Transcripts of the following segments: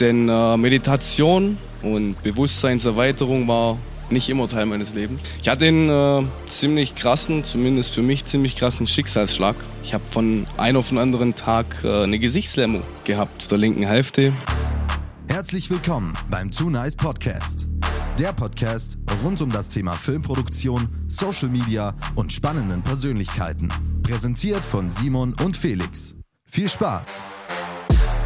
Denn äh, Meditation und Bewusstseinserweiterung war nicht immer Teil meines Lebens. Ich hatte einen äh, ziemlich krassen, zumindest für mich ziemlich krassen Schicksalsschlag. Ich habe von einem auf den anderen Tag äh, eine Gesichtslähmung gehabt auf der linken Hälfte. Herzlich willkommen beim Too Nice Podcast. Der Podcast rund um das Thema Filmproduktion, Social Media und spannenden Persönlichkeiten. Präsentiert von Simon und Felix. Viel Spaß!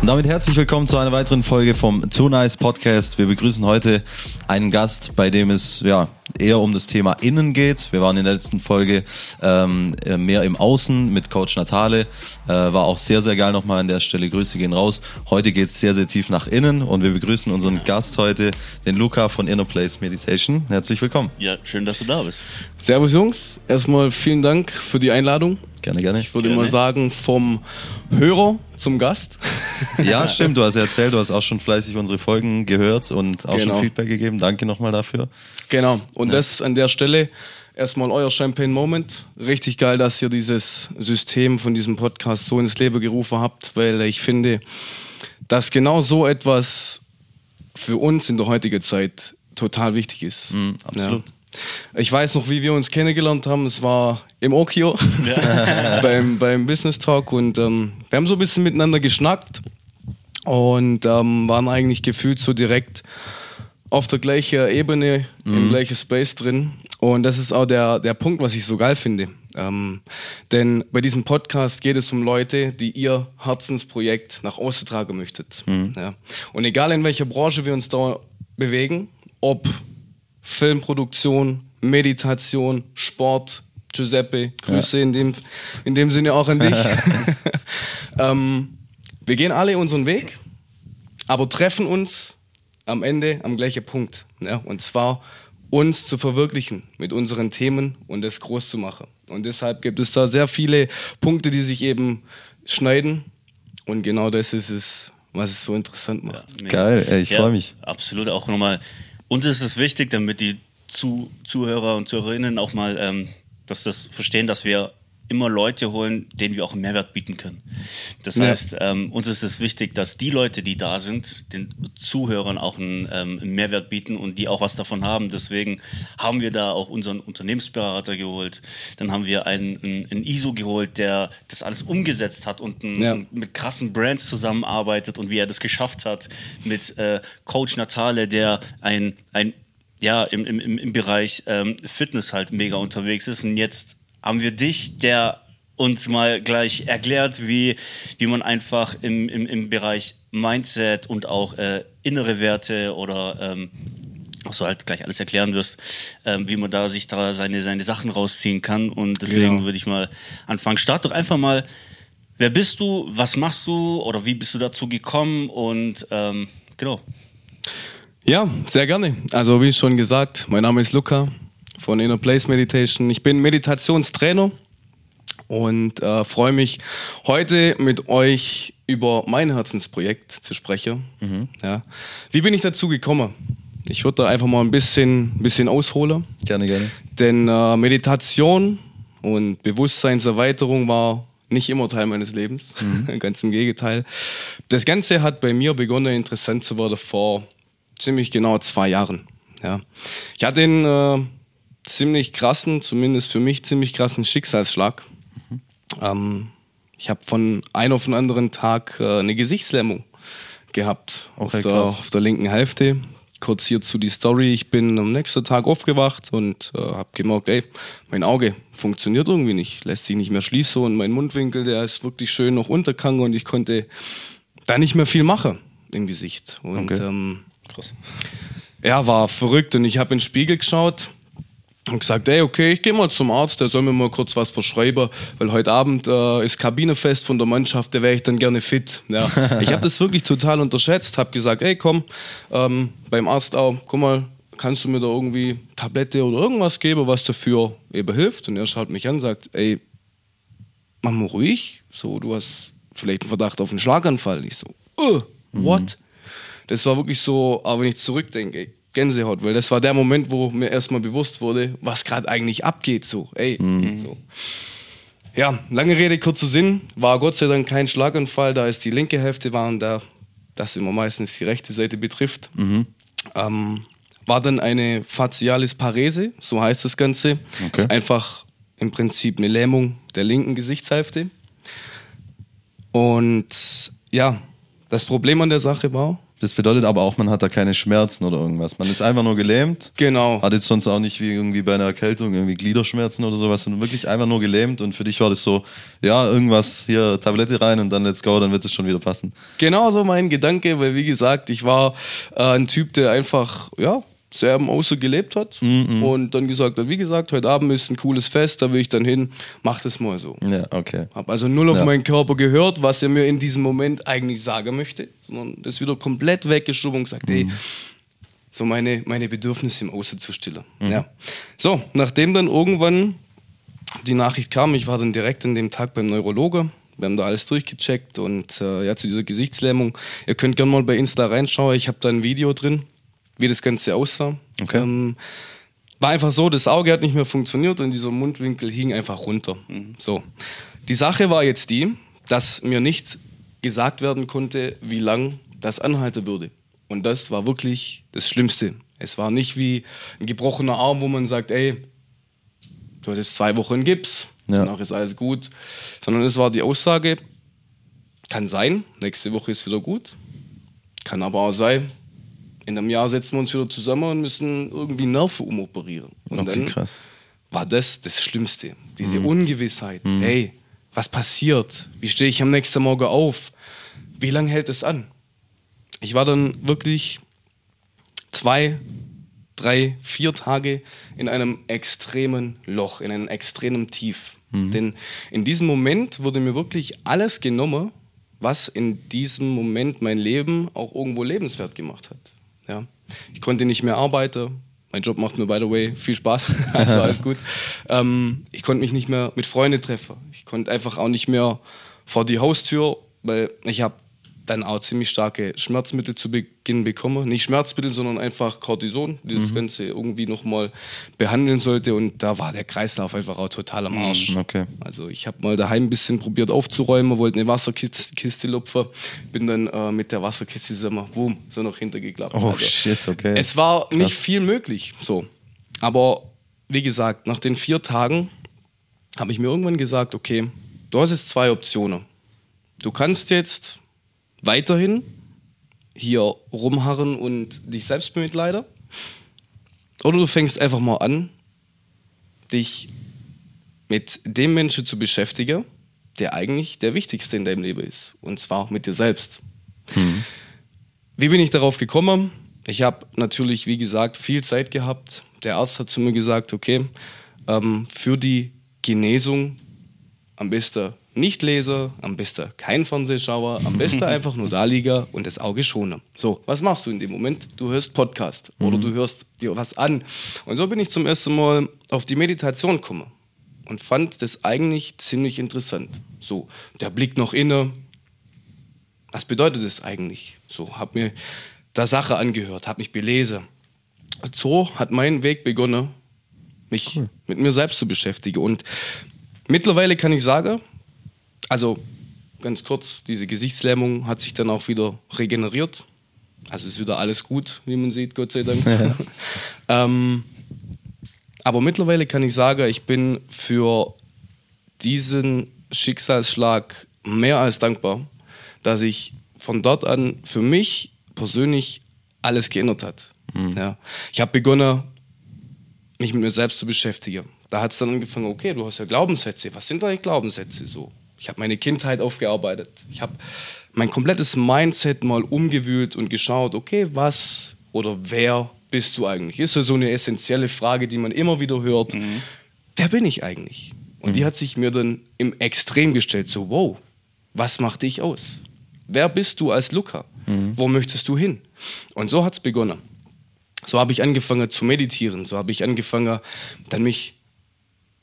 Und damit herzlich willkommen zu einer weiteren Folge vom Too Nice Podcast. Wir begrüßen heute einen Gast, bei dem es ja eher um das Thema Innen geht. Wir waren in der letzten Folge ähm, mehr im Außen mit Coach Natale. Äh, war auch sehr, sehr geil nochmal an der Stelle. Grüße gehen raus. Heute geht es sehr, sehr tief nach innen und wir begrüßen unseren Gast heute, den Luca von Inner Place Meditation. Herzlich willkommen. Ja, schön, dass du da bist. Servus Jungs, erstmal vielen Dank für die Einladung. Gerne, gerne. Ich würde Gerne. mal sagen, vom Hörer zum Gast. Ja, stimmt. Du hast ja erzählt, du hast auch schon fleißig unsere Folgen gehört und auch Genau. schon Feedback gegeben. Danke nochmal dafür. Genau. Und das an der Stelle erstmal euer Champagne Moment. Richtig geil, dass ihr dieses System von diesem Podcast so ins Leben gerufen habt, weil ich finde, dass genau so etwas für uns in der heutigen Zeit total wichtig ist. absolut. Ja. Ich weiß noch, wie wir uns kennengelernt haben. Es war im Okio beim, beim Business Talk und ähm, wir haben so ein bisschen miteinander geschnackt und ähm, waren eigentlich gefühlt so direkt auf der gleichen Ebene, im gleichen Space drin. Und das ist auch der, der Punkt, was ich so geil finde. Ähm, denn bei diesem Podcast geht es um Leute, die ihr Herzensprojekt nach außen tragen möchtet. Ja. Und egal in welcher Branche wir uns da bewegen, ob Filmproduktion, Meditation, Sport, Giuseppe, Grüße in, dem, in dem Sinne auch an dich. ähm, wir gehen alle unseren Weg, aber treffen uns am Ende am gleichen Punkt. Ja? Und zwar uns zu verwirklichen mit unseren Themen und es groß zu machen. Und deshalb gibt es da sehr viele Punkte, die sich eben schneiden. Und genau das ist es, was es so interessant macht. Mega. Geil, ey, ich freu mich. Absolut, auch nochmal. Uns ist es wichtig, damit die Zu Zuhörer und Zuhörerinnen auch mal, ähm, dass das verstehen, dass wir immer Leute holen, denen wir auch einen Mehrwert bieten können. Das Ja. heißt, ähm, uns ist es wichtig, dass die Leute, die da sind, den Zuhörern auch einen, ähm, einen Mehrwert bieten und die auch was davon haben. Deswegen haben wir da auch unseren Unternehmensberater geholt. Dann haben wir einen, einen, einen ISO geholt, der das alles umgesetzt hat und ein, Ja. mit krassen Brands zusammenarbeitet und wie er das geschafft hat mit äh, Coach Natale, der ein, ein ja, im, im, im im Bereich ähm, Fitness halt mega unterwegs ist. Und jetzt haben wir dich, der uns mal gleich erklärt, wie, wie man einfach im, im, im Bereich Mindset und auch äh, innere Werte oder ähm, was du halt gleich alles erklären wirst, ähm, wie man da sich da seine, seine Sachen rausziehen kann. Und deswegen Genau. würde ich mal anfangen. Start doch einfach mal Wer bist du? Was machst du? Oder wie bist du dazu gekommen? Und ähm, genau. Ja, sehr gerne. Also wie schon gesagt, mein Name ist Luca von Inner Place Meditation. Ich bin Meditationstrainer und äh, freue mich heute mit euch über mein Herzensprojekt zu sprechen. Ja. Wie bin ich dazu gekommen? Ich würde da einfach mal ein bisschen, bisschen ausholen. Gerne, gerne. Denn äh, Meditation und Bewusstseinserweiterung war nicht immer Teil meines Lebens. Ganz im Gegenteil. Das Ganze hat bei mir begonnen, interessant zu werden vor ziemlich genau zwei Jahren. Ja. Ich hatte einen äh, ziemlich krassen, zumindest für mich ziemlich krassen Schicksalsschlag. Ähm, ich habe von einem auf den anderen Tag äh, eine Gesichtslähmung gehabt Okay, auf, der, auf der linken Hälfte. Kurz hierzu die Story. Ich bin am nächsten Tag aufgewacht und äh, habe gemerkt, ey, mein Auge funktioniert irgendwie nicht, lässt sich nicht mehr schließen und mein Mundwinkel, der ist wirklich schön noch untergegangen und ich konnte da nicht mehr viel machen im Gesicht. Und Okay. ähm, Krass. ja, war verrückt und ich habe in den Spiegel geschaut und gesagt, ey, okay, ich gehe mal zum Arzt, der soll mir mal kurz was verschreiben, weil heute Abend äh, ist Kabinefest von der Mannschaft, da wäre ich dann gerne fit. Ja. ich habe das wirklich total unterschätzt, habe gesagt, ey, komm, ähm, beim Arzt auch, guck mal, kannst du mir da irgendwie Tablette oder irgendwas geben, was dafür eben hilft? Und er schaut mich an und sagt, ey, mach mal ruhig, so, du hast vielleicht einen Verdacht auf einen Schlaganfall. Ich so, uh, what? Das war wirklich so, aber wenn ich zurückdenke, ey, Gänsehaut, weil das war der Moment, wo mir erstmal bewusst wurde, was gerade eigentlich abgeht, so, ey, so. Ja, lange Rede, kurzer Sinn, war Gott sei Dank kein Schlaganfall, da ist die linke Hälfte waren da das immer meistens die rechte Seite betrifft. Ähm, war dann eine Facialis Parese, so heißt das Ganze. Okay. Das ist einfach im Prinzip eine Lähmung der linken Gesichtshälfte. Und ja, das Problem an der Sache war, Das bedeutet aber auch, man hat da keine Schmerzen oder irgendwas. Man ist einfach nur gelähmt. genau, Hat jetzt sonst auch nicht wie irgendwie bei einer Erkältung irgendwie Gliederschmerzen oder sowas, sondern wirklich einfach nur gelähmt und für dich war das so, ja, irgendwas hier, Tablette rein und dann let's go, dann wird es schon wieder passen. Genau so mein Gedanke, weil wie gesagt, ich war äh, ein Typ, der einfach, ja, im Außer gelebt hat und dann gesagt hat, wie gesagt, heute Abend ist ein cooles Fest, da will ich dann hin, mach das mal so. Ja, okay. Hab also null auf Ja. meinen Körper gehört, was er mir in diesem Moment eigentlich sagen möchte, sondern das wieder komplett weggeschoben und gesagt, ey, so meine, meine Bedürfnisse im Außen zu stillen. Ja. So, nachdem dann irgendwann die Nachricht kam, ich war dann direkt an dem Tag beim Neurologe. Wir haben da alles durchgecheckt und äh, ja, zu dieser Gesichtslähmung. Ihr könnt gerne mal bei Insta reinschauen. Ich habe da ein Video drin, wie das Ganze aussah. Okay. Ähm, war einfach so, das Auge hat nicht mehr funktioniert und dieser Mundwinkel hing einfach runter. So. Die Sache war jetzt die, dass mir nicht gesagt werden konnte, wie lang das anhalten würde. Und das war wirklich das Schlimmste. Es war nicht wie ein gebrochener Arm, wo man sagt, ey, du hast jetzt zwei Wochen Gips, Ja. danach ist alles gut. Sondern es war die Aussage, kann sein, nächste Woche ist wieder gut. Kann aber auch sein, in einem Jahr setzen wir uns wieder zusammen und müssen irgendwie Nerven umoperieren. Und Okay, dann krass. war das das Schlimmste. Diese Ungewissheit. Hey, was passiert? Wie stehe ich am nächsten Morgen auf? Wie lange hält es an? Ich war dann wirklich zwei, drei, vier Tage in einem extremen Loch, in einem extremen Tief. Denn in diesem Moment wurde mir wirklich alles genommen, was in diesem Moment mein Leben auch irgendwo lebenswert gemacht hat. Ja. Ich konnte nicht mehr arbeiten. Mein Job macht mir, by the way, viel Spaß. also alles gut. Ähm, ich konnte mich nicht mehr mit Freunden treffen. Ich konnte einfach auch nicht mehr vor die Haustür, weil ich habe dann auch ziemlich starke Schmerzmittel zu Beginn bekommen. Nicht Schmerzmittel, sondern einfach Cortison, die das Ganze irgendwie nochmal behandeln sollte. Und da war der Kreislauf einfach auch total am Arsch. okay. Also ich habe mal daheim ein bisschen probiert aufzuräumen, wollte eine Wasserkiste Kiste lupfen, bin dann äh, mit der Wasserkiste so mal, boom, so noch hintergeklappt. Oh Also, shit, okay. Es war nicht viel möglich, so. Aber wie gesagt, nach den vier Tagen habe ich mir irgendwann gesagt, okay, du hast jetzt zwei Optionen. Du kannst jetzt weiterhin hier rumharren und dich selbst bemitleiden. Oder du fängst einfach mal an, dich mit dem Menschen zu beschäftigen, der eigentlich der Wichtigste in deinem Leben ist. Und zwar mit dir selbst. Wie bin ich darauf gekommen? Ich habe natürlich, wie gesagt, viel Zeit gehabt. Der Arzt hat zu mir gesagt, okay, ähm, für die Genesung am besten nicht lesen, am besten kein Fernsehschauer, am besten einfach nur da liegen und das Auge schonen. So, was machst du in dem Moment? Du hörst Podcast oder du hörst dir was an. Und so bin ich zum ersten Mal auf die Meditation gekommen und fand das eigentlich ziemlich interessant. So, der Blick noch inne, was bedeutet das eigentlich? So, habe mir da Sache angehört, habe mich belesen. So hat mein Weg begonnen, mich mit mir selbst zu beschäftigen. Und mittlerweile kann ich sagen, also ganz kurz, diese Gesichtslähmung hat sich dann auch wieder regeneriert. Also ist wieder alles gut, wie man sieht, Gott sei Dank. ähm, aber mittlerweile kann ich sagen, ich bin für diesen Schicksalsschlag mehr als dankbar, dass ich von dort an für mich persönlich alles geändert hat. Ja. Ich habe begonnen, mich mit mir selbst zu beschäftigen. Da hat es dann angefangen, okay, du hast ja Glaubenssätze. Was sind deine Glaubenssätze so? Ich habe meine Kindheit aufgearbeitet. Ich habe mein komplettes Mindset mal umgewühlt und geschaut, okay, was oder wer bist du eigentlich? Ist ja so eine essentielle Frage, die man immer wieder hört. Wer bin ich eigentlich? Und die hat sich mir dann im Extrem gestellt, so, wow, was macht dich aus? Wer bist du als Luca? Wo möchtest du hin? Und so hat es begonnen. So habe ich angefangen zu meditieren. So habe ich angefangen, dann mich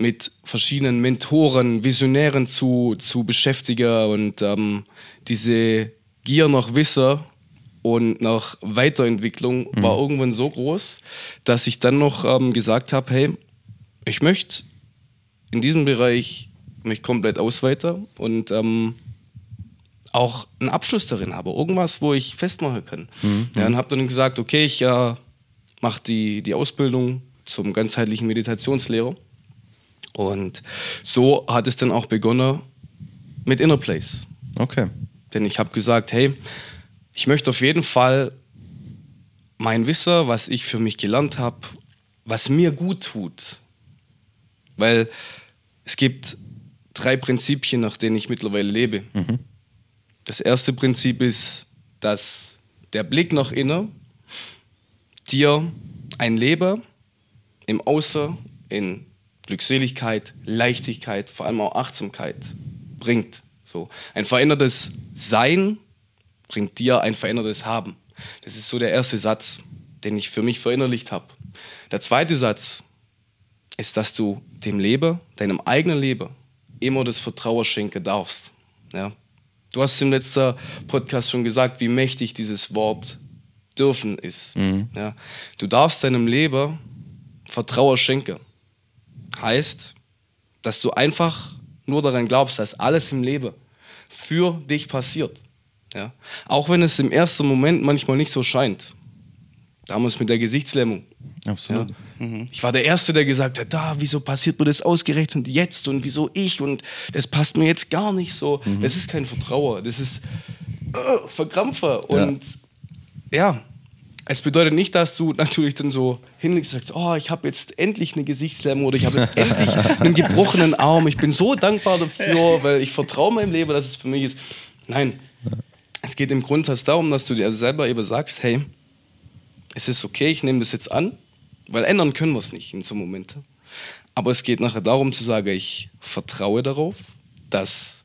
mit verschiedenen Mentoren, Visionären zu, zu beschäftigen und ähm, diese Gier nach Wissen und nach Weiterentwicklung war irgendwann so groß, dass ich dann noch ähm, gesagt habe, hey, ich möchte in diesem Bereich mich komplett ausweiten und ähm, auch einen Abschluss darin habe, irgendwas, wo ich festmachen kann. Mhm. Ja, und habe dann gesagt, okay, ich äh, mache die, die Ausbildung zum ganzheitlichen Meditationslehrer. Und so hat es dann auch begonnen mit Inner Place. Okay. Denn ich habe gesagt, hey, ich möchte auf jeden Fall mein Wissen, was ich für mich gelernt habe, was mir gut tut. Weil es gibt drei Prinzipien, nach denen ich mittlerweile lebe. Mhm. Das erste Prinzip ist, dass der Blick nach innen dir ein Leben im Außer in Glückseligkeit, Leichtigkeit, vor allem auch Achtsamkeit bringt. So. Ein verändertes Sein bringt dir ein verändertes Haben. Das ist so der erste Satz, den ich für mich verinnerlicht habe. Der zweite Satz ist, dass du dem Leben, deinem eigenen Leben, immer das Vertrauen schenken darfst. Ja? Du hast im letzten Podcast schon gesagt, wie mächtig dieses Wort dürfen ist. Mhm. Ja? Du darfst deinem Leben Vertrauen schenken. Heißt, dass du einfach nur daran glaubst, dass alles im Leben für dich passiert. Ja? Auch wenn es im ersten Moment manchmal nicht so scheint. Damals mit der Gesichtslähmung. Absolut. Ja? Mhm. Ich war der Erste, der gesagt hat, da, wieso passiert mir das ausgerechnet jetzt und wieso ich und das passt mir jetzt gar nicht so. Mhm. Das ist kein Vertrauer, das ist äh, Verkrampfer. Und ja. ja, es bedeutet nicht, dass du natürlich dann so hinlegst und sagst, oh, ich habe jetzt endlich eine Gesichtslähmung oder ich habe jetzt endlich einen gebrochenen Arm. Ich bin so dankbar dafür, weil ich vertraue meinem Leben, dass es für mich ist. Nein, es geht im Grundsatz darum, dass du dir selber eben sagst, hey, es ist okay, ich nehme das jetzt an, weil ändern können wir es nicht in so Momenten. Aber es geht nachher darum zu sagen, ich vertraue darauf, dass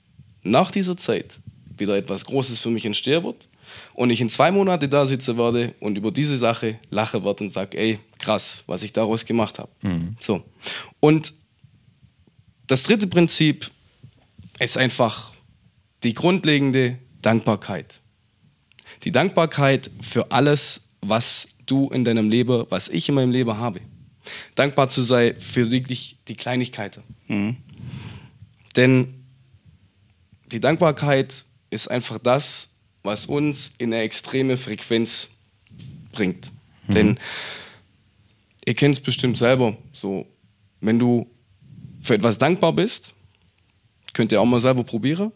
nach dieser Zeit wieder etwas Großes für mich entstehen wird und ich in zwei Monaten da sitze werde und über diese Sache lache werde und sage, ey, krass, was ich daraus gemacht habe. Mhm. So. Und das dritte Prinzip ist einfach die grundlegende Dankbarkeit. Die Dankbarkeit für alles, was du in deinem Leben, was ich in meinem Leben habe. Dankbar zu sein für wirklich die Kleinigkeiten. Mhm. Denn die Dankbarkeit ist einfach das, was uns in eine extreme Frequenz bringt. Mhm. Denn ihr kennt es bestimmt selber, so, wenn du für etwas dankbar bist, könnt ihr auch mal selber probieren.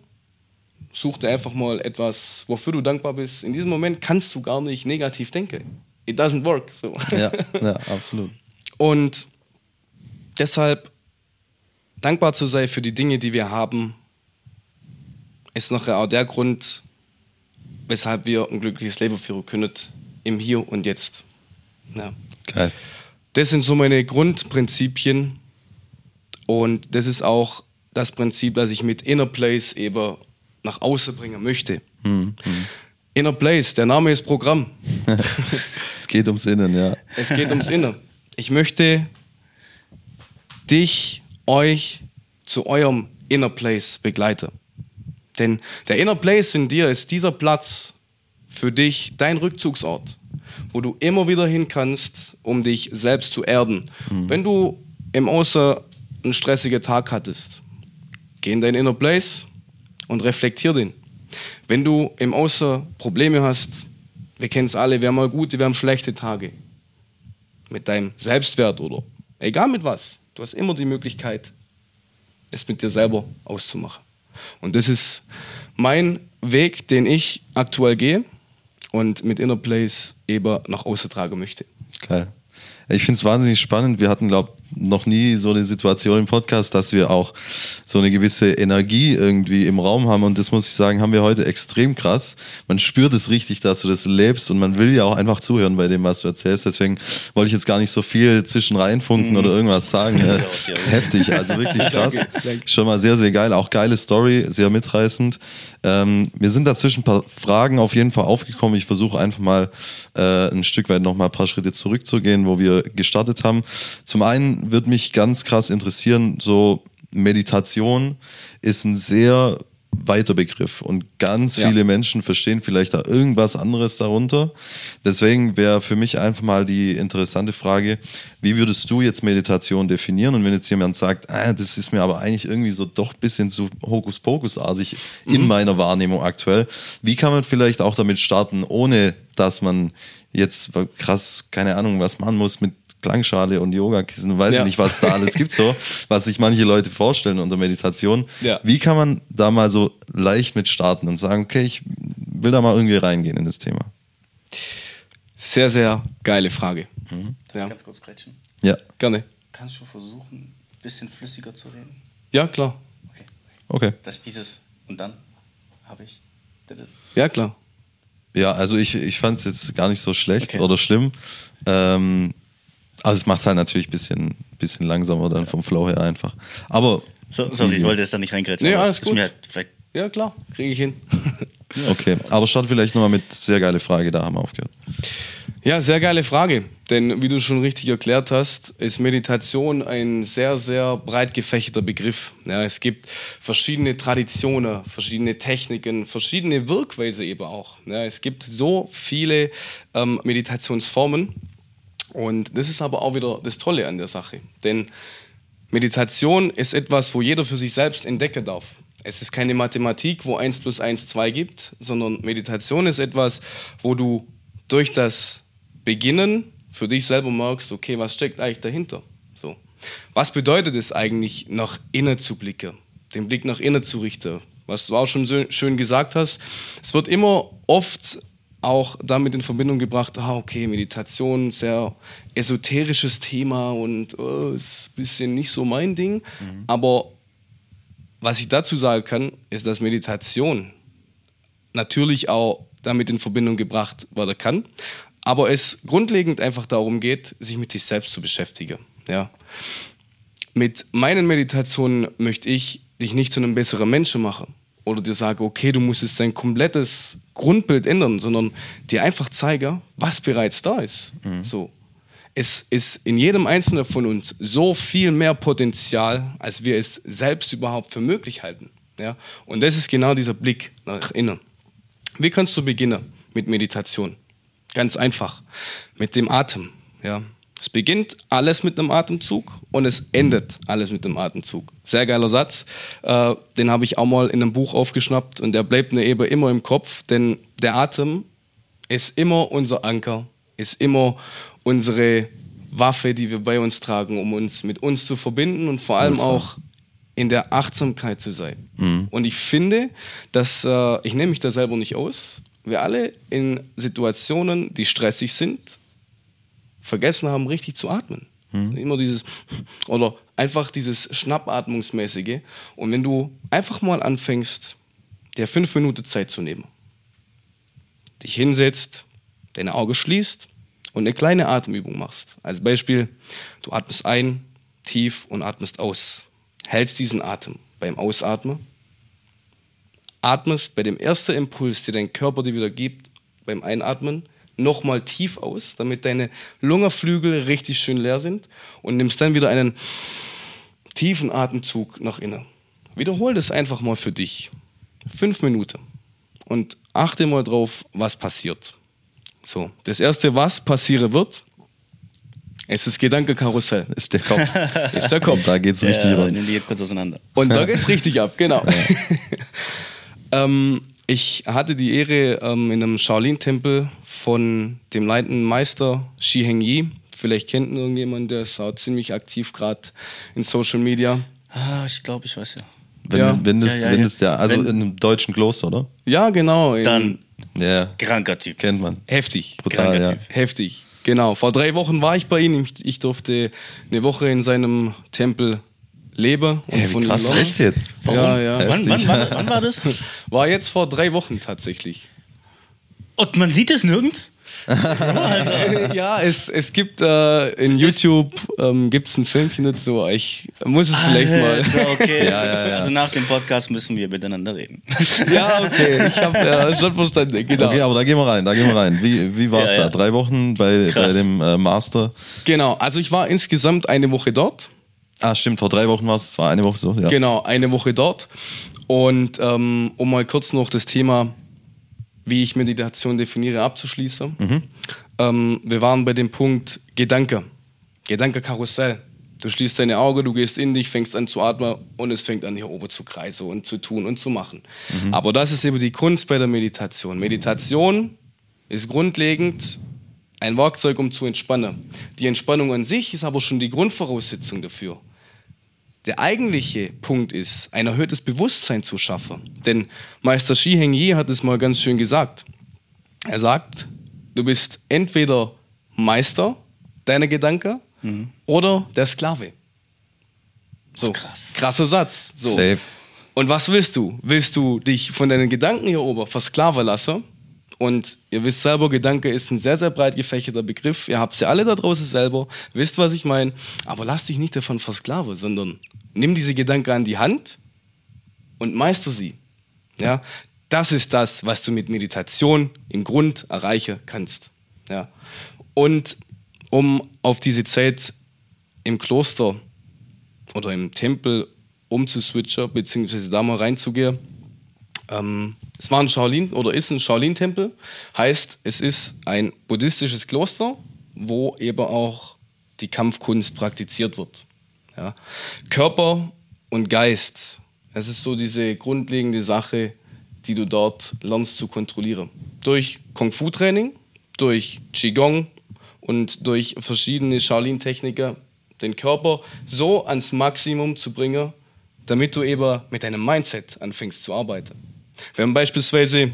Such dir einfach mal etwas, wofür du dankbar bist. In diesem Moment kannst du gar nicht negativ denken it doesn't work. So. Ja, ja, absolut. Und deshalb dankbar zu sein für die Dinge, die wir haben, ist nachher auch der Grund, weshalb wir ein glückliches Leben führen können, im Hier und Jetzt. Ja. Geil. Das sind so meine Grundprinzipien und das ist auch das Prinzip, das ich mit Inner Place eben nach außen bringen möchte. Mhm. Inner Place, der Name ist Programm. es geht ums Innen, ja. Es geht ums Innen. Ich möchte dich, euch zu eurem Inner Place begleiten. Denn der Inner Place in dir ist dieser Platz für dich, dein Rückzugsort, wo du immer wieder hin kannst, um dich selbst zu erden. Mhm. Wenn du im Außer einen stressigen Tag hattest, geh in dein Inner Place und reflektier den. Wenn du im Außer Probleme hast, wir kennen es alle, wir haben mal gute, wir haben schlechte Tage. Mit deinem Selbstwert oder egal mit was. Du hast immer die Möglichkeit, es mit dir selber auszumachen. Und das ist mein Weg, den ich aktuell gehe und mit Inner Place eben nach außen tragen möchte. Geil. Ich finde es wahnsinnig spannend. Wir hatten, glaube noch nie so eine Situation im Podcast, dass wir auch so eine gewisse Energie irgendwie im Raum haben. Und das muss ich sagen, haben wir heute extrem krass. Man spürt es richtig, dass du das lebst und man will ja auch einfach zuhören bei dem, was du erzählst. Deswegen wollte ich jetzt gar nicht so viel zwischen reinfunken mhm. oder irgendwas sagen. Ja, heftig, also wirklich krass. Schon mal sehr, sehr geil. Auch geile Story, sehr mitreißend. Ähm, mir sind dazwischen ein paar Fragen auf jeden Fall aufgekommen. Ich versuche einfach mal äh, ein Stück weit noch mal ein paar Schritte zurückzugehen, wo wir gestartet haben. Zum einen würde mich ganz krass interessieren, so Meditation ist ein sehr weiter Begriff und ganz Ja. viele Menschen verstehen vielleicht da irgendwas anderes darunter. Deswegen wäre für mich einfach mal die interessante Frage, wie würdest du jetzt Meditation definieren? Und wenn jetzt jemand sagt, ah, das ist mir aber eigentlich irgendwie so doch ein bisschen zu Hokuspokusartig in meiner Wahrnehmung aktuell, wie kann man vielleicht auch damit starten, ohne dass man jetzt krass, keine Ahnung, was machen muss mit Klangschale und Yogakissen, weiß Ja. ich nicht, was da alles gibt, so, was sich manche Leute vorstellen unter Meditation. Ja. Wie kann man da mal so leicht mit starten und sagen, okay, ich will da mal irgendwie reingehen in das Thema? Sehr, sehr geile Frage. Ja, Ganz kurz grätschen. Ja, gerne. Kannst du versuchen, ein bisschen flüssiger zu reden? Ja, klar. Okay. okay. Dass ich dieses und dann habe ich. Ja, klar. Ja, also ich, ich fand es jetzt gar nicht so schlecht Okay. oder schlimm. Ähm, also es macht halt natürlich ein bisschen, bisschen langsamer dann vom Flow her einfach. Aber So, sorry, easy. ich wollte jetzt da nicht reingrätschen. Nee, alles gut. Halt vielleicht Ja, klar. Kriege ich hin. Okay, aber start vielleicht nochmal mit sehr geile Frage, da haben wir aufgehört. Ja, sehr geile Frage. Denn wie du schon richtig erklärt hast, ist Meditation ein sehr, sehr breit gefächerter Begriff. Ja, es gibt verschiedene Traditionen, verschiedene Techniken, verschiedene Wirkweise eben auch. Ja, es gibt so viele ähm, Meditationsformen. Und das ist aber auch wieder das Tolle an der Sache. Denn Meditation ist etwas, wo jeder für sich selbst entdecken darf. Es ist keine Mathematik, wo 1 plus 1 2 gibt, sondern Meditation ist etwas, wo du durch das Beginnen für dich selber merkst, okay, was steckt eigentlich dahinter? So. Was bedeutet es eigentlich, nach innen zu blicken, den Blick nach innen zu richten? Was du auch schon so schön gesagt hast, es wird immer oft auch damit in Verbindung gebracht, ah, okay, Meditation, sehr esoterisches Thema und oh, ist ein bisschen nicht so mein Ding. Aber was ich dazu sagen kann, ist, dass Meditation natürlich auch damit in Verbindung gebracht werden kann, aber es grundlegend einfach darum geht, sich mit sich selbst zu beschäftigen. Ja. Mit meinen Meditationen möchte ich dich nicht zu einem besseren Menschen machen oder dir sagen, okay, du musst jetzt dein komplettes Grundbild ändern, sondern dir einfach zeigen, was bereits da ist. So. Es ist in jedem Einzelnen von uns so viel mehr Potenzial, als wir es selbst überhaupt für möglich halten. Ja? Und das ist genau dieser Blick nach innen. Wie kannst du beginnen mit Meditation? Ganz einfach, mit dem Atem. Ja? Es beginnt alles mit einem Atemzug und es endet alles mit einem Atemzug. Sehr geiler Satz. Äh, den habe ich auch mal in einem Buch aufgeschnappt und der bleibt mir eben immer im Kopf, denn der Atem ist immer unser Anker, ist immer unsere Waffe, die wir bei uns tragen, um uns mit uns zu verbinden und vor allem auch in der Achtsamkeit zu sein. Und ich finde, dass äh, ich nehme mich da selber nicht aus. Wir alle in Situationen, die stressig sind, vergessen haben, richtig zu atmen. Immer dieses, oder einfach dieses Schnappatmungsmäßige. Und wenn du einfach mal anfängst, dir fünf Minuten Zeit zu nehmen, dich hinsetzt, deine Augen schließt und eine kleine Atemübung machst. Als Beispiel, du atmest ein, tief und atmest aus. Hältst diesen Atem beim Ausatmen, atmest bei dem ersten Impuls, den dein Körper dir wieder gibt, beim Einatmen, nochmal tief aus, damit deine Lungenflügel richtig schön leer sind und nimmst dann wieder einen tiefen Atemzug nach innen. Wiederhol das einfach mal für dich. Fünf Minuten. Und achte mal drauf, was passiert. So, das erste, was passieren wird, ist das Gedankekarussell. Ist der Kopf. Ist der Kopf. da geht's richtig ja, geht. Und da geht's richtig ab, genau. ähm, ich hatte die Ehre, ähm, in einem Shaolin-Tempel von dem leitenden Meister Shi Heng Yi, vielleicht kennt ihn irgendjemand, der ist auch ziemlich aktiv gerade in Social Media. Ah, ich glaube, ich weiß ja. Wenn, Ja. wenn das, Ja, ja, wenn ja. das der, also Wenn- in einem deutschen Kloster, oder? Ja, genau. in- Dann Ja, kranker Typ. kennt man. Heftig. Brutal, Kranker ja. Typ. Heftig. Genau. Vor drei Wochen war ich bei ihm. Ich durfte eine Woche in seinem Tempel leben. Und Hey, von krass lernen. ist jetzt? Ja, ja. Wann, wann, wann, wann war das? War jetzt vor drei Wochen tatsächlich. Und man sieht es nirgends? ja, es, es gibt äh, in YouTube ähm, gibt's ein Filmchen dazu. Ich muss es vielleicht mal. Also, okay. Ja, ja, ja. Also nach dem Podcast müssen wir miteinander reden. ja, okay, ich habe äh, schon verstanden. Genau. Okay, aber da gehen wir rein, da gehen wir rein. Wie, wie war es Ja, da? ja. Drei Wochen bei, bei dem äh, Master? genau. Also ich war insgesamt eine Woche dort. Ah, stimmt, vor drei Wochen war es, es war eine Woche so. Ja. Genau, eine Woche dort. Und ähm, um mal kurz noch das Thema, wie ich Meditation definiere, abzuschließen. Mhm. Ähm, wir waren bei dem Punkt Gedanke. Gedanke-Karussell. Du schließt deine Augen, du gehst in dich, fängst an zu atmen und es fängt an hier oben zu kreisen und zu tun und zu machen. Aber das ist eben die Kunst bei der Meditation. Meditation ist grundlegend ein Werkzeug, um zu entspannen. Die Entspannung an sich ist aber schon die Grundvoraussetzung dafür. Der eigentliche Punkt ist, ein erhöhtes Bewusstsein zu schaffen. Denn Meister Shi Heng Yi hat es mal ganz schön gesagt. Er sagt, du bist entweder Meister deiner Gedanken oder der Sklave. So, Krass. krasser Satz. So. Safe. Und was willst du? Willst du dich von deinen Gedanken hier oben versklaven lassen? Und ihr wisst selber, Gedanke ist ein sehr, sehr breit gefächerter Begriff. Ihr habt sie alle da draußen selber, wisst, was ich meine. Aber lass dich nicht davon versklaven, sondern nimm diese Gedanken an die Hand und meister sie. Ja? Das ist das, was du mit Meditation im Grund erreichen kannst. Ja? Und um auf diese Zeit im Kloster oder im Tempel umzuswitchen, beziehungsweise da mal reinzugehen. Ähm, es war ein Shaolin oder ist ein Shaolin-Tempel, heißt, es ist ein buddhistisches Kloster, wo eben auch die Kampfkunst praktiziert wird. Ja. Körper und Geist, das ist so diese grundlegende Sache, die du dort lernst zu kontrollieren. Durch Kung-Fu-Training, durch Qigong und durch verschiedene Shaolin-Techniken den Körper so ans Maximum zu bringen, damit du eben mit deinem Mindset anfängst zu arbeiten. Wir haben beispielsweise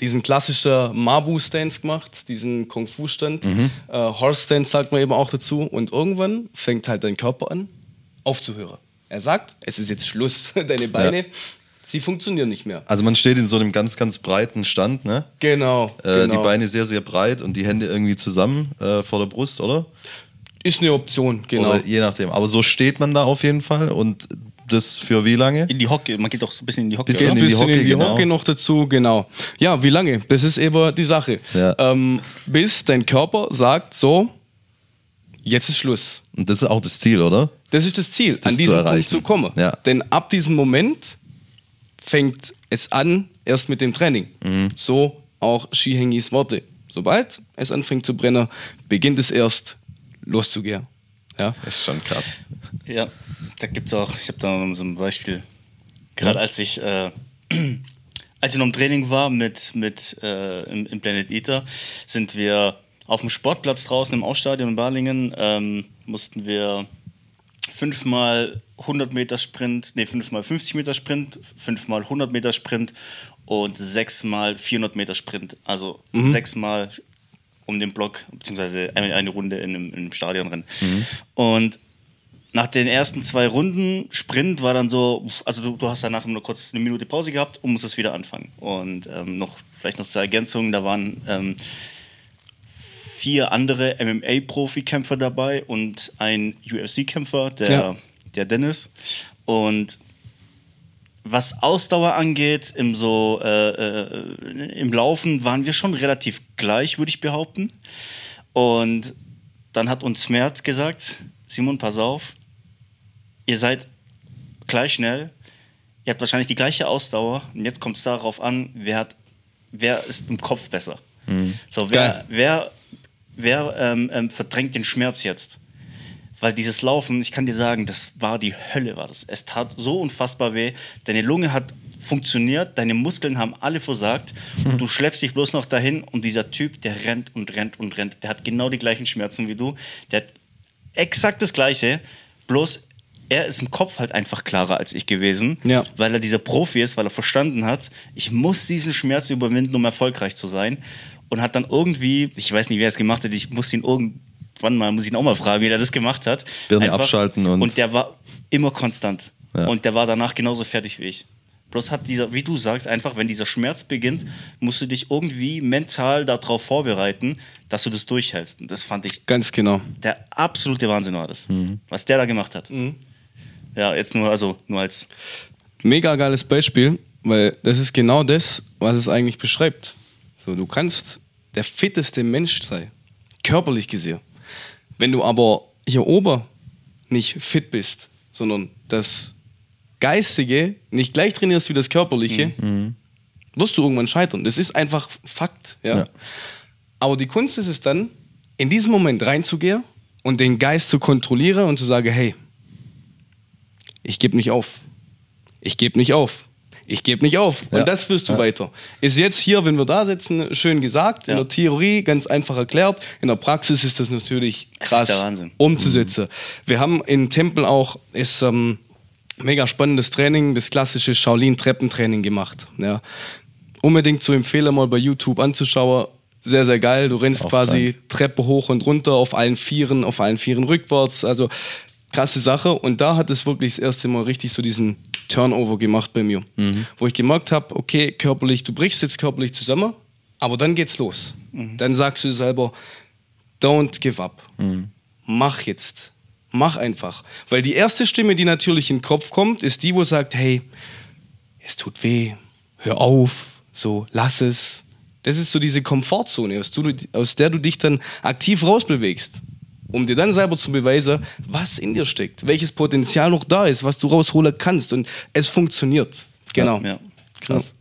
diesen klassischen Mabu-Stance gemacht, diesen Kung-Fu-Stand. Äh, Horse-Stance sagt man eben auch dazu. Und irgendwann fängt halt dein Körper an, aufzuhören. Er sagt, es ist jetzt Schluss. Deine Beine, Ja. sie funktionieren nicht mehr. Also man steht in so einem ganz, ganz breiten Stand, ne? Genau. Äh, genau. Die Beine sehr, sehr breit und die Hände irgendwie zusammen äh, vor der Brust, oder? Ist eine Option, genau. Oder je nachdem. Aber so steht man da auf jeden Fall und das für wie lange? In die Hocke, man geht doch so ein bisschen in die Hocke. Bisschen Ein in die bisschen Hocke, in die genau. Hocke noch dazu, genau. Ja, wie lange? Das ist eben die Sache. Ja. Ähm, bis dein Körper sagt, so, jetzt ist Schluss. Und das ist auch das Ziel, oder? Das ist das Ziel, Das an zu diesen Punkt erreichen. zu kommen. Ja. Denn ab diesem Moment fängt es an, erst mit dem Training. Mhm. So auch Shihengis Worte. Sobald es anfängt zu brennen, beginnt es erst loszugehen. Ja. Das ist schon krass. Ja, da gibt's auch, ich habe da so ein Beispiel. Gerade als ich, äh, als ich noch im Training war mit, mit äh, im, im Planet Eater, sind wir auf dem Sportplatz draußen im Ausstadion in Balingen, ähm, mussten wir fünfmal 100 Meter Sprint, nee, fünfmal 50 Meter Sprint, fünfmal 100 Meter Sprint und sechsmal 400 Meter Sprint. Also sechsmal um den Block, beziehungsweise eine, eine Runde in einem, in einem Stadion rennen. Und nach den ersten zwei Runden Sprint war dann so, also du, du hast danach nur kurz eine Minute Pause gehabt und musstest wieder anfangen. Und ähm, noch vielleicht noch zur Ergänzung, da waren ähm, vier andere MMA-Profi-Kämpfer dabei und ein UFC-Kämpfer, der, Ja. der Dennis. Und was Ausdauer angeht, im, so, äh, äh, im Laufen waren wir schon relativ gleich, würde ich behaupten. Und dann hat uns Mert gesagt, Simon, pass auf, ihr seid gleich schnell, ihr habt wahrscheinlich die gleiche Ausdauer und jetzt kommt es darauf an, wer, hat, wer ist im Kopf besser. So, wer, wer, wer ähm, ähm, verdrängt den Schmerz jetzt? Weil dieses Laufen, ich kann dir sagen, das war die Hölle, war das. Es tat so unfassbar weh. Deine Lunge hat funktioniert, deine Muskeln haben alle versagt. Und du schleppst dich bloß noch dahin und dieser Typ, der rennt und rennt und rennt. Der hat genau die gleichen Schmerzen wie du. Der hat exakt das Gleiche, bloß er ist im Kopf halt einfach klarer als ich gewesen, Ja. weil er dieser Profi ist, weil er verstanden hat, ich muss diesen Schmerz überwinden, um erfolgreich zu sein. Und hat dann irgendwie, ich weiß nicht, wer es gemacht hat, ich muss ihn irgendwann mal, muss ich ihn auch mal fragen, wie er das gemacht hat. Birne abschalten und- Und der war immer konstant. Ja. Und der war danach genauso fertig wie ich. Bloß hat dieser, wie du sagst, einfach, wenn dieser Schmerz beginnt, musst du dich irgendwie mental darauf vorbereiten, dass du das durchhältst. Und das fand ich Ganz genau. der absolute Wahnsinn war das, Mhm. was der da gemacht hat. Ja, jetzt nur, also nur als Mega geiles Beispiel, weil das ist genau das, was es eigentlich beschreibt. So, du kannst der fitteste Mensch sein, körperlich gesehen. Wenn du aber hier oben nicht fit bist, sondern das Geistige nicht gleich trainierst wie das Körperliche, wirst du irgendwann scheitern. Das ist einfach Fakt. Ja? Ja. Aber die Kunst ist es dann, in diesen Moment reinzugehen und den Geist zu kontrollieren und zu sagen, hey, ich gebe nicht auf. Ich gebe nicht auf. Ich gebe nicht auf. Ja. Und das führst du Ja. weiter. Ist jetzt hier, wenn wir da sitzen, schön gesagt, in Ja. der Theorie ganz einfach erklärt. In der Praxis ist das natürlich Das krass Wahnsinn. umzusetzen. Wir haben in Tempel auch, ist ähm, mega spannendes Training, das klassische Shaolin-Treppentraining gemacht. Ja. Unbedingt zu empfehlen, mal bei YouTube anzuschauen. Sehr, sehr geil. Du rennst Auch quasi geil. Treppe hoch und runter auf allen Vieren, auf allen Vieren rückwärts. Also krasse Sache. Und da hat es wirklich das erste Mal richtig so diesen Turnover gemacht bei mir. Wo ich gemerkt habe, okay, körperlich, du brichst jetzt körperlich zusammen, aber dann geht's los. Dann sagst du selber, don't give up. Mach jetzt. Mach einfach. Weil die erste Stimme, die natürlich in den Kopf kommt, ist die, wo sagt, hey, es tut weh, hör auf, so, lass es. Das ist so diese Komfortzone, aus der du dich dann aktiv rausbewegst. Um dir dann selber zu beweisen, was in dir steckt, welches Potenzial noch da ist, was du rausholen kannst. Und es funktioniert. Genau. Ja. Krass.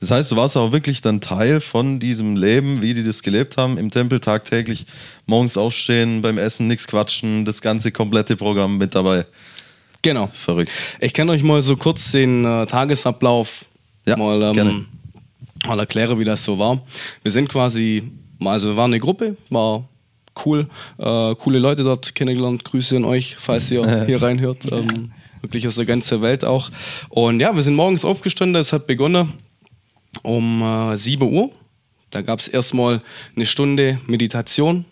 Das heißt, du warst auch wirklich dann Teil von diesem Leben, wie die das gelebt haben, im Tempel tagtäglich morgens aufstehen, beim Essen nichts quatschen, das ganze komplette Programm mit dabei. Genau. Verrückt. Ich kann euch mal so kurz den äh, Tagesablauf Ja, mal, gerne. ähm, mal erklären, wie das so war. Wir sind quasi, also wir waren eine Gruppe, war cool, äh, coole Leute dort kennengelernt. Grüße an euch, falls ihr hier reinhört. Ähm, wirklich aus der ganzen Welt auch. Und ja, wir sind morgens aufgestanden, es hat begonnen um äh, 7 Uhr. Da gab es erstmal eine Stunde Meditation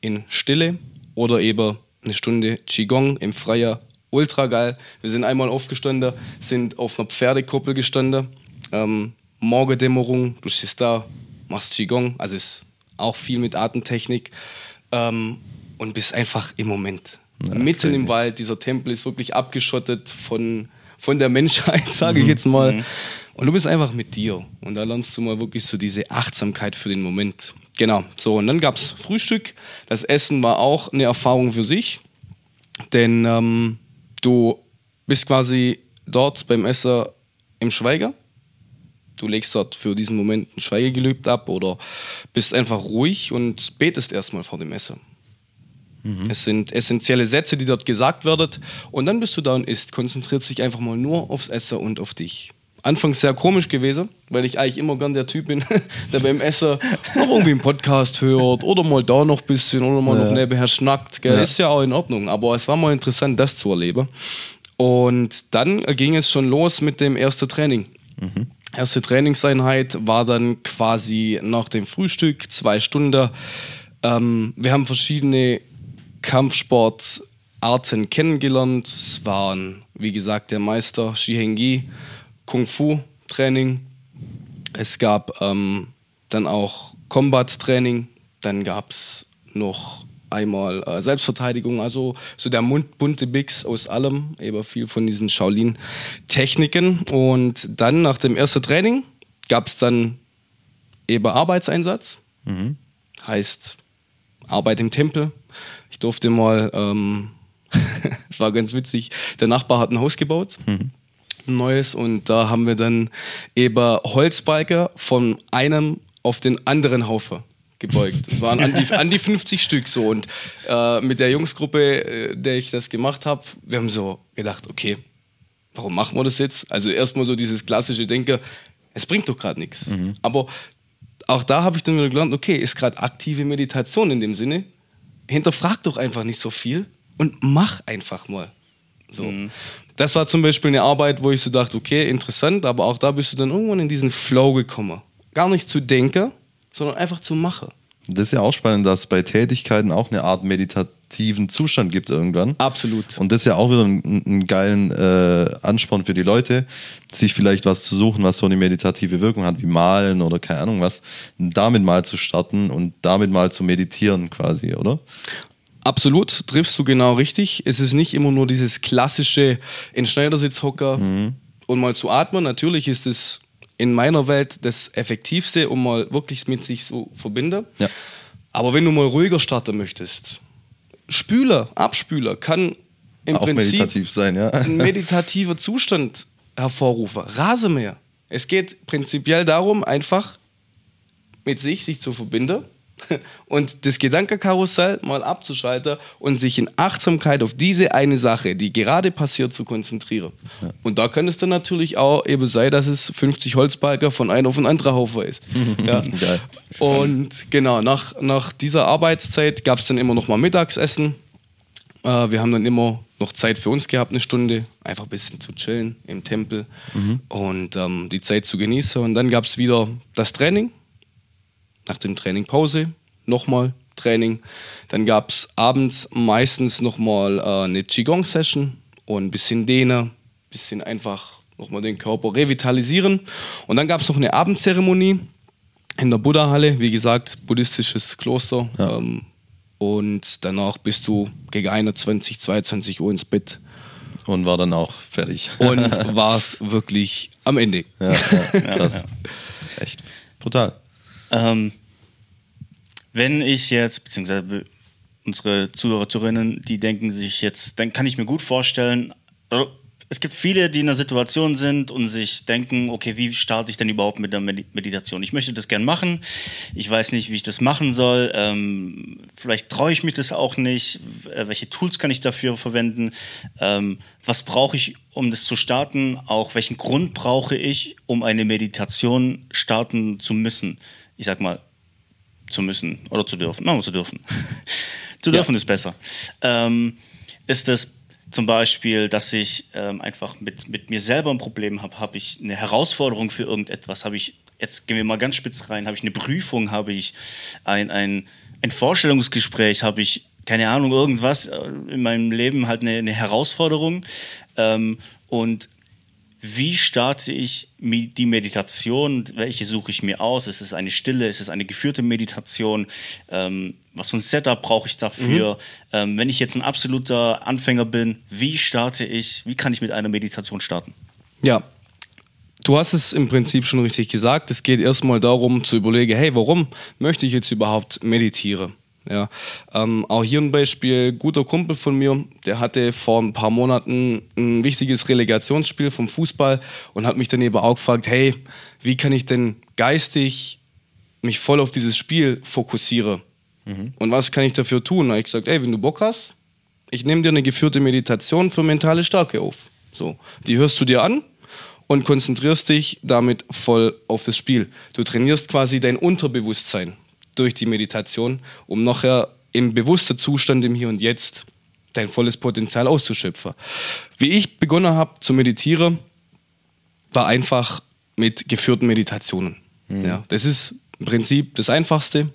in Stille oder eben eine Stunde Qigong im Freier. Ultra geil. Wir sind einmal aufgestanden, sind auf einer Pferdekuppel gestanden. Ähm, Morgendämmerung, du stehst da, machst Qigong, also ist auch viel mit Atemtechnik ähm, und bist einfach im Moment. Mitten im Wald, dieser Tempel ist wirklich abgeschottet von, von der Menschheit, sage ich jetzt mal. Und du bist einfach mit dir. Und da lernst du mal wirklich so diese Achtsamkeit für den Moment. Genau. So, und dann gab es Frühstück. Das Essen war auch eine Erfahrung für sich. Denn ähm, du bist quasi dort beim Essen im Schweiger. Du legst dort für diesen Moment ein Schweigegelübde ab oder bist einfach ruhig und betest erstmal vor dem Essen. Es sind essentielle Sätze, die dort gesagt werden. Und dann bist du da und isst. Konzentriert sich einfach mal nur aufs Essen und auf dich. Anfangs sehr komisch gewesen, weil ich eigentlich immer gern der Typ bin, der beim Essen noch irgendwie einen Podcast hört oder mal da noch ein bisschen oder mal noch nebenher schnackt. Gell? Ist ja auch in Ordnung, aber es war mal interessant, das zu erleben. Und dann ging es schon los mit dem ersten Training. Erste Trainingseinheit war dann quasi nach dem Frühstück, zwei Stunden. Ähm, wir haben verschiedene Kampfsportarten kennengelernt. Es waren, wie gesagt, der Meister Shihengi, Kung Fu Training. Es gab ähm, dann auch Combat Training. Dann gab es noch einmal äh, Selbstverteidigung, also so der Mund, bunte Mix aus allem, eben viel von diesen Shaolin-Techniken. Und dann nach dem ersten Training gab es dann eben Arbeitseinsatz. Heißt Arbeit im Tempel. Ich durfte mal, ähm, es war ganz witzig, der Nachbar hat ein Haus gebaut, ein neues, und da haben wir dann eben Holzbalken von einem auf den anderen Haufen gebeugt. Es waren an die, an die 50 Stück so. Und äh, mit der Jungsgruppe, äh, der ich das gemacht habe, wir haben so gedacht, okay, warum machen wir das jetzt? Also erstmal so dieses klassische Denken, es bringt doch gerade nichts. Aber auch da habe ich dann wieder gelernt, okay, ist gerade aktive Meditation in dem Sinne. Hinterfrag doch einfach nicht so viel und mach einfach mal. So. Das war zum Beispiel eine Arbeit, wo ich so dachte, okay, interessant, aber auch da bist du dann irgendwann in diesen Flow gekommen. Gar nicht zu denken, sondern einfach zu machen. Das ist ja auch spannend, dass es bei Tätigkeiten auch eine Art meditativen Zustand gibt irgendwann. Absolut. Und das ist ja auch wieder einen, geilen äh, Ansporn für die Leute, sich vielleicht was zu suchen, was so eine meditative Wirkung hat, wie Malen oder keine Ahnung was, damit mal zu starten und damit mal zu meditieren quasi, oder? Absolut, triffst du genau richtig. Es ist nicht immer nur dieses klassische in Schneidersitz hocker und mal zu atmen. Natürlich ist es in meiner Welt das Effektivste, um mal wirklich mit sich zu verbinden. Ja. Aber wenn du mal ruhiger starten möchtest, Spüler, Abspüler kann im Auch Prinzip meditativ sein, ja. ein meditativer Zustand hervorrufe. Rasenmäher. Es geht prinzipiell darum, einfach mit sich sich zu verbinden und das Gedankenkarussell mal abzuschalten und sich in Achtsamkeit auf diese eine Sache, die gerade passiert, zu konzentrieren. Und da kann es dann natürlich auch eben sein, dass es 50 Holzbalker von einem auf einen anderen Haufen ist. ja. Und genau, nach, nach dieser Arbeitszeit gab es dann immer noch mal Mittagsessen. Äh, wir haben dann immer noch Zeit für uns gehabt, eine Stunde, einfach ein bisschen zu chillen im Tempel und ähm, die Zeit zu genießen. Und dann gab es wieder das Training. Nach dem Training Pause, nochmal Training. Dann gab es abends meistens nochmal äh, eine Qigong-Session und ein bisschen Dehne, ein bisschen einfach nochmal den Körper revitalisieren. Und dann gab es noch eine Abendzeremonie in der Buddha-Halle, wie gesagt, buddhistisches Kloster. Ähm, und danach bist du gegen 21, 22 Uhr ins Bett Und war dann auch fertig. und warst wirklich am Ende. ja, ja, krass. Echt brutal. Ähm, wenn ich jetzt, beziehungsweise unsere Zuhörer, Zuhörerinnen, die denken sich jetzt, dann kann ich mir gut vorstellen, also es gibt viele, die in einer Situation sind und sich denken, okay, wie starte ich denn überhaupt mit der Medi- Meditation? Ich möchte das gern machen, ich weiß nicht, wie ich das machen soll, ähm, vielleicht traue ich mich das auch nicht, äh, welche Tools kann ich dafür verwenden, ähm, was brauche ich, um das zu starten, auch welchen Grund brauche ich, um eine Meditation starten zu müssen. Ich sag mal, zu müssen oder zu dürfen. Machen wir zu dürfen. zu dürfen ist besser. Ähm, ist es zum Beispiel, dass ich ähm, einfach mit, mit mir selber ein Problem habe? Habe ich eine Herausforderung für irgendetwas? Habe ich, jetzt gehen wir mal ganz spitz rein, habe ich eine Prüfung? Habe ich ein, ein, ein Vorstellungsgespräch? Habe ich, keine Ahnung, irgendwas äh, in meinem Leben halt eine, eine Herausforderung? Ähm, und wie starte ich die Meditation? Welche suche ich mir aus? Ist es eine stille? Ist es eine geführte Meditation? Ähm, was für ein Setup brauche ich dafür? Ähm, wenn ich jetzt ein absoluter Anfänger bin, wie starte ich? Wie kann ich mit einer Meditation starten? Ja. Du hast es im Prinzip schon richtig gesagt. Es geht erstmal darum zu überlegen, hey, warum möchte ich jetzt überhaupt meditieren? Ja, ähm, auch hier ein Beispiel, guter Kumpel von mir, der hatte vor ein paar Monaten ein wichtiges Relegationsspiel vom Fußball und hat mich dann eben auch gefragt, hey, wie kann ich denn geistig mich voll auf dieses Spiel fokussieren? Und was kann ich dafür tun? Da habe ich gesagt, ey, wenn du Bock hast, ich nehme dir eine geführte Meditation für mentale Stärke auf. So, die hörst du dir an und konzentrierst dich damit voll auf das Spiel. Du trainierst quasi dein Unterbewusstsein durch die Meditation, um nachher im bewussten Zustand im Hier und Jetzt dein volles Potenzial auszuschöpfen. Wie ich begonnen habe zu meditieren, war einfach mit geführten Meditationen. Ja, das ist im Prinzip das Einfachste,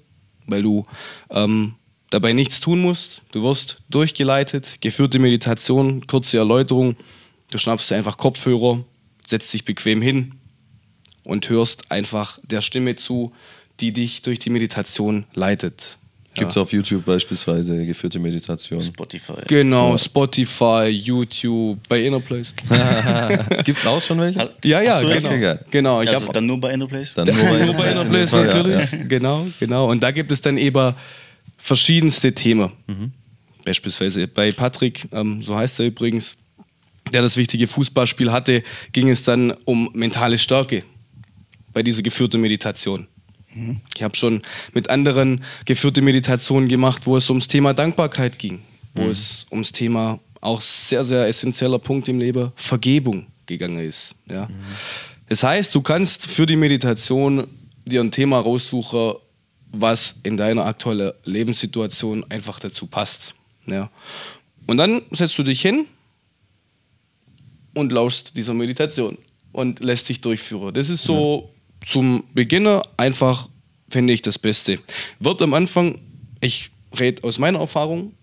weil du ähm, dabei nichts tun musst. Du wirst durchgeleitet, geführte Meditation, kurze Erläuterung. Du schnappst dir einfach Kopfhörer, setzt dich bequem hin und hörst einfach der Stimme zu, die dich durch die Meditation leitet. Gibt es auf YouTube beispielsweise geführte Meditation? Spotify. Genau, Spotify, YouTube, bei Inner Place. Gibt es auch schon welche? Ja, ja, Hast du genau. Okay, genau. Ich Also hab, dann nur bei Innerplace? Dann nur bei, nur bei Inner Place in dem Fall, natürlich. Ja, ja. Genau, genau. Und da gibt es dann eben verschiedenste Themen. Beispielsweise bei Patrick, ähm, so heißt er übrigens, der das wichtige Fußballspiel hatte, ging es dann um mentale Stärke bei dieser geführten Meditation. Ich habe schon mit anderen geführte Meditationen gemacht, wo es ums Thema Dankbarkeit ging, wo es ums Thema auch sehr, sehr essentieller Punkt im Leben, Vergebung gegangen ist. Ja. Das heißt, du kannst für die Meditation dir ein Thema raussuchen, was in deiner aktuellen Lebenssituation einfach dazu passt. Ja. Und dann setzt du dich hin und lauschst dieser Meditation und lässt dich durchführen. Das ist so zum Beginner einfach, finde ich, das Beste. Wird am Anfang, ich rede aus meiner Erfahrung,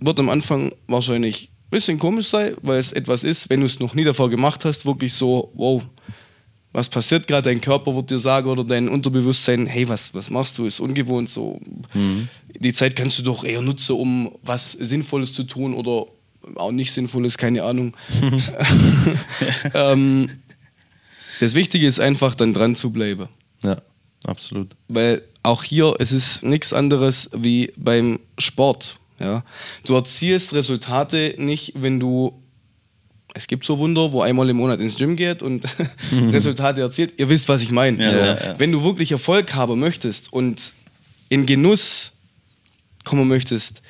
wird am Anfang wahrscheinlich ein bisschen komisch sein, weil es etwas ist, wenn du es noch nie davor gemacht hast, wirklich so, wow, was passiert gerade, dein Körper wird dir sagen oder dein Unterbewusstsein, hey, was, was machst du, ist ungewohnt so. Die Zeit kannst du doch eher nutzen, um was Sinnvolles zu tun oder auch nicht Sinnvolles, keine Ahnung. ähm, das Wichtige ist einfach, dann dran zu bleiben. ja, absolut. Weil auch hier, es ist nichts anderes wie beim Sport. Ja? Du erzielst Resultate nicht, wenn du es gibt so Wunder, wo einmal im Monat ins Gym geht und mhm. Resultate erzielt. Ihr wisst, was ich meine. Ja, so, ja, ja. Wenn du wirklich Erfolg haben möchtest und in Genuss kommen möchtest,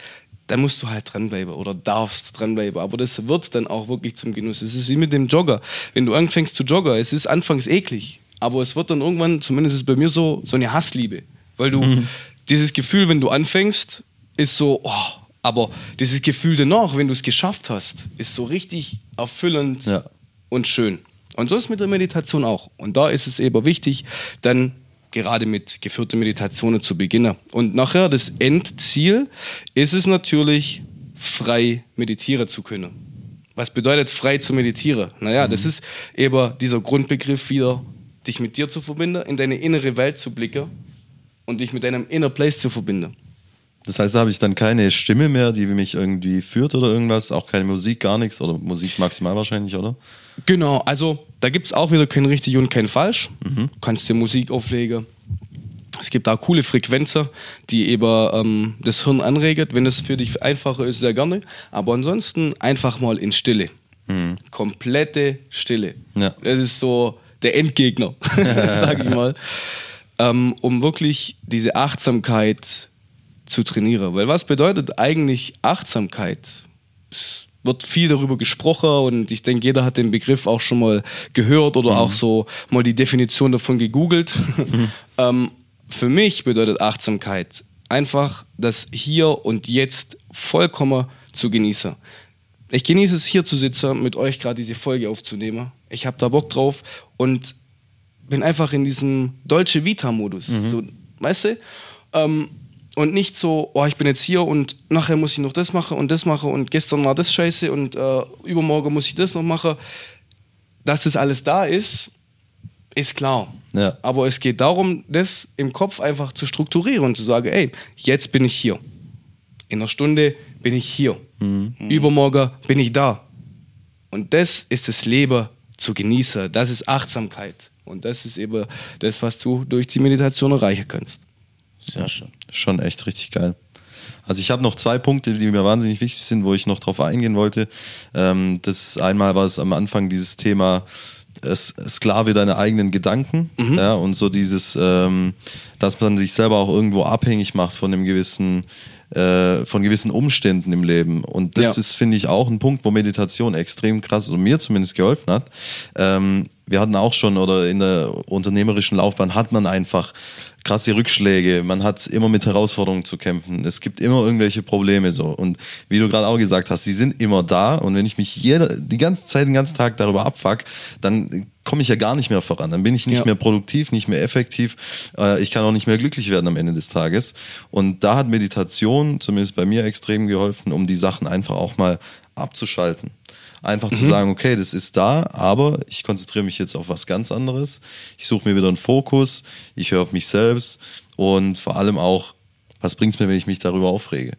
dann musst du halt dranbleiben oder darfst dranbleiben. Aber das wird dann auch wirklich zum Genuss. Es ist wie mit dem Jogger. Wenn du anfängst zu joggen, es ist anfangs eklig, aber es wird dann irgendwann, zumindest ist es bei mir so, so eine Hassliebe. Weil du mhm. dieses Gefühl, wenn du anfängst, ist so, oh, aber dieses Gefühl danach, wenn du es geschafft hast, ist so richtig erfüllend ja. und schön. Und so ist es mit der Meditation auch. Und da ist es eben wichtig, dann gerade mit geführten Meditationen zu beginnen. Und nachher das Endziel ist es natürlich, frei meditieren zu können. Was bedeutet frei zu meditieren? Naja, mhm. das ist eben dieser Grundbegriff wieder, dich mit dir zu verbinden, in deine innere Welt zu blicken und dich mit deinem Inner Place zu verbinden. Das heißt, da habe ich dann keine Stimme mehr, die mich irgendwie führt oder irgendwas, auch keine Musik, gar nichts oder Musik maximal wahrscheinlich, oder? Genau, also da gibt es auch wieder kein richtig und kein falsch. Mhm. Du kannst dir Musik auflegen. Es gibt auch coole Frequenzen, die eben ähm, das Hirn anregt. Wenn es für dich einfacher ist, sehr gerne. Aber ansonsten einfach mal in Stille. Mhm. Komplette Stille. Ja. Das ist so der Endgegner, sag ich mal. Ähm, um wirklich diese Achtsamkeit zu trainieren. Weil was bedeutet eigentlich Achtsamkeit? Es wird viel darüber gesprochen und ich denke, jeder hat den Begriff auch schon mal gehört oder mhm. auch so mal die Definition davon gegoogelt. Mhm. ähm, für mich bedeutet Achtsamkeit einfach das Hier und Jetzt vollkommen zu genießen. Ich genieße es hier zu sitzen, mit euch gerade diese Folge aufzunehmen. Ich habe da Bock drauf und bin einfach in diesem Dolce Vita-Modus. Mhm. So, weißt du? Ähm, und nicht so, oh, ich bin jetzt hier und nachher muss ich noch das machen und das machen und gestern war das scheiße und äh, übermorgen muss ich das noch machen. Dass das alles da ist, ist klar. Ja. Aber es geht darum, das im Kopf einfach zu strukturieren und zu sagen, ey, jetzt bin ich hier. In einer Stunde bin ich hier. Mhm. Übermorgen bin ich da. Und das ist das Leben zu genießen. Das ist Achtsamkeit. Und das ist eben das, was du durch die Meditation erreichen kannst. Sehr schön. Schon echt richtig geil. Also ich habe noch zwei Punkte, die mir wahnsinnig wichtig sind, wo ich noch drauf eingehen wollte. Ähm, das einmal war es am Anfang dieses Thema Sklave deiner eigenen Gedanken, mhm. ja, und so dieses, ähm, dass man sich selber auch irgendwo abhängig macht von einem gewissen äh, von gewissen Umständen im Leben. Und das ja. ist, finde ich, auch ein Punkt, wo Meditation extrem krass, oder mir zumindest geholfen hat. Ähm, wir hatten auch schon, oder in der unternehmerischen Laufbahn hat man einfach krasse Rückschläge, man hat immer mit Herausforderungen zu kämpfen, es gibt immer irgendwelche Probleme so. Und wie du gerade auch gesagt hast, die sind immer da und wenn ich mich jede, die ganze Zeit, den ganzen Tag darüber abfuck, dann komme ich ja gar nicht mehr voran. Dann bin ich nicht ja. mehr produktiv, nicht mehr effektiv. Äh, ich kann auch nicht mehr glücklich werden am Ende des Tages. Und da hat Meditation zumindest bei mir extrem geholfen, um die Sachen einfach auch mal abzuschalten. Einfach mhm. zu sagen, okay, das ist da, aber ich konzentriere mich jetzt auf was ganz anderes. Ich suche mir wieder einen Fokus, ich höre auf mich selbst und vor allem auch, was bringt es mir, wenn ich mich darüber aufrege?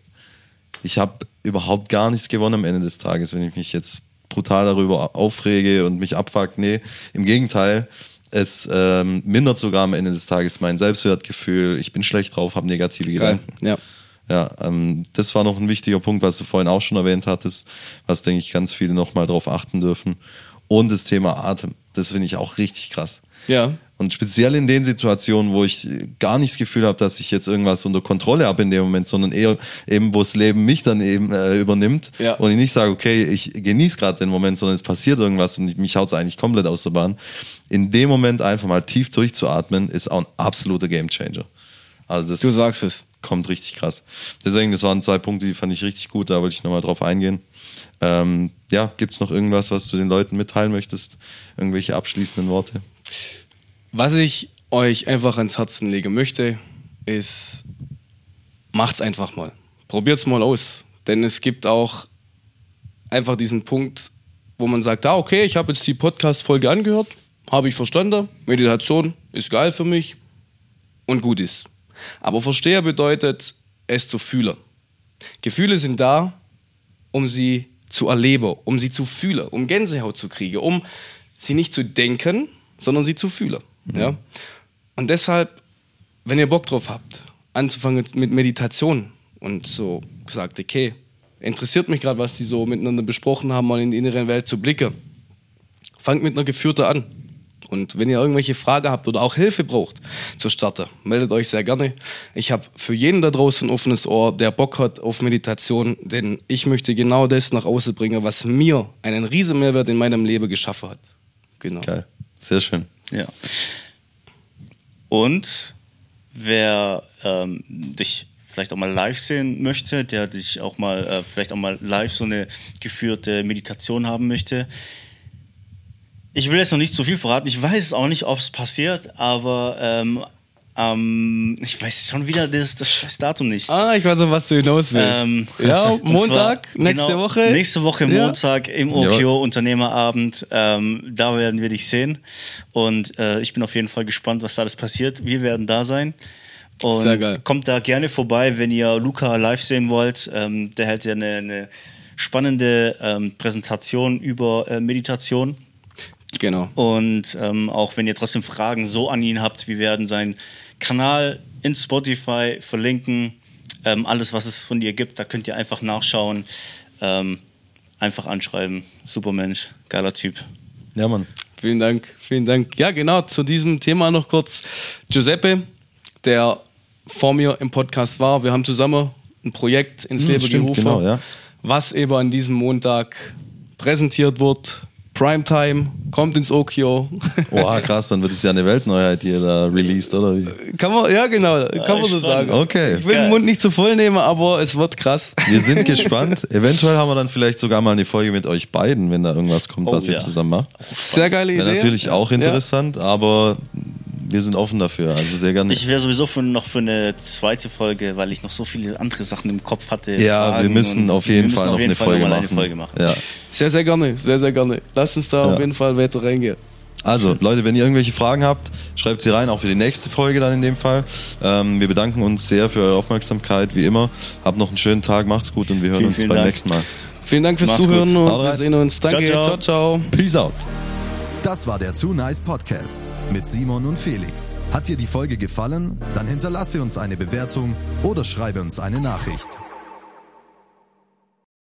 Ich habe überhaupt gar nichts gewonnen am Ende des Tages, wenn ich mich jetzt brutal darüber aufrege und mich abfuck. Nee, im Gegenteil, es ähm, mindert sogar am Ende des Tages mein Selbstwertgefühl. Ich bin schlecht drauf, habe negative Geil. Gedanken. Ja. Ja, ähm, das war noch ein wichtiger Punkt, was du vorhin auch schon erwähnt hattest, was, denke ich, ganz viele nochmal drauf achten dürfen. Und das Thema Atem, das finde ich auch richtig krass. Ja. Und speziell in den Situationen, wo ich gar nicht das Gefühl habe, dass ich jetzt irgendwas unter Kontrolle habe in dem Moment, sondern eher eben, wo das Leben mich dann eben äh, übernimmt ja. und ich nicht sage, okay, ich genieße gerade den Moment, sondern es passiert irgendwas und mich haut es eigentlich komplett aus der Bahn. In dem Moment einfach mal tief durchzuatmen, ist auch ein absoluter Gamechanger. Also das, du sagst es kommt richtig krass. Deswegen, das waren zwei Punkte, die fand ich richtig gut, da wollte ich nochmal drauf eingehen. Ähm, ja, gibt es noch irgendwas, was du den Leuten mitteilen möchtest? Irgendwelche abschließenden Worte? Was ich euch einfach ans Herzen legen möchte, ist, macht's einfach mal. Probiert's mal aus. Denn es gibt auch einfach diesen Punkt, wo man sagt, ah, okay, ich habe jetzt die Podcast-Folge angehört, habe ich verstanden, Meditation ist geil für mich und gut ist. Aber verstehe bedeutet, es zu fühlen. Gefühle sind da, um sie zu erleben, um sie zu fühlen, um Gänsehaut zu kriegen, um sie nicht zu denken, sondern sie zu fühlen. Mhm. Ja? Und deshalb, wenn ihr Bock drauf habt, anzufangen mit Meditation, und so gesagt, okay, interessiert mich gerade, was die so miteinander besprochen haben, mal in die innere Welt zu blicken. Fangt mit einer Geführte an. Und wenn ihr irgendwelche Fragen habt oder auch Hilfe braucht zur Starter, meldet euch sehr gerne. Ich habe für jeden da draußen ein offenes Ohr, der Bock hat auf Meditation, denn ich möchte genau das nach außen bringen, was mir einen riesen Mehrwert in meinem Leben geschaffen hat. Genau. Geil. Sehr schön. Ja. Und wer ähm, dich vielleicht auch mal live sehen möchte, der dich auch mal äh, vielleicht auch mal live so eine geführte Meditation haben möchte, ich will jetzt noch nicht zu viel verraten. Ich weiß auch nicht, ob es passiert, aber ähm, ähm, ich weiß schon wieder das, das Datum nicht. Ah, ich weiß auch, was du hinaus willst. Ähm, ja, Montag, zwar, nächste genau, Woche. Nächste Woche Montag ja. im OKO Unternehmerabend. Ähm, da werden wir dich sehen. Und äh, ich bin auf jeden Fall gespannt, was da alles passiert. Wir werden da sein. Und kommt da gerne vorbei, wenn ihr Luca live sehen wollt. Ähm, der hält ja eine, eine spannende ähm, Präsentation über äh, Meditation. Genau. Und ähm, auch wenn ihr trotzdem Fragen so an ihn habt, wir werden seinen Kanal in Spotify verlinken. Ähm, alles, was es von dir gibt, da könnt ihr einfach nachschauen. Ähm, einfach anschreiben. Super Mensch, geiler Typ. Ja, Mann. Vielen Dank, vielen Dank. Ja, genau, zu diesem Thema noch kurz. Giuseppe, der vor mir im Podcast war, wir haben zusammen ein Projekt ins hm, Leben gerufen, genau, ja. was eben an diesem Montag präsentiert wird Primetime, kommt ins Okio. Boah, krass, dann wird es ja eine Weltneuheit, die ihr da released, oder wie? Kann man, ja genau, kann man so sagen. Okay. Ich will den Mund nicht zu voll nehmen, aber es wird krass. Wir sind gespannt. Eventuell haben wir dann vielleicht sogar mal eine Folge mit euch beiden, wenn da irgendwas kommt, oh, was ja. ihr zusammen macht. Sehr geile Idee. Wäre natürlich auch interessant, ja. aber wir sind offen dafür, also sehr gerne. Ich wäre sowieso für, noch für eine zweite Folge, weil ich noch so viele andere Sachen im Kopf hatte. Ja, wir müssen auf jeden Fall noch eine, Fall Folge, machen. eine Folge machen. Ja. Sehr, sehr gerne, sehr, sehr gerne. Lasst uns da ja. auf jeden Fall weiter reingehen. Also, Leute, wenn ihr irgendwelche Fragen habt, schreibt sie rein, auch für die nächste Folge dann in dem Fall. Ähm, wir bedanken uns sehr für eure Aufmerksamkeit, wie immer. Habt noch einen schönen Tag, macht's gut und wir hören vielen, uns vielen beim Dank. nächsten Mal. Vielen Dank fürs Macht's Zuhören gut. und wir sehen uns. Danke, ciao, ciao. ciao, ciao. Peace out. Das war der Too Nice Podcast mit Simon und Felix. Hat dir die Folge gefallen? Dann hinterlasse uns eine Bewertung oder schreibe uns eine Nachricht.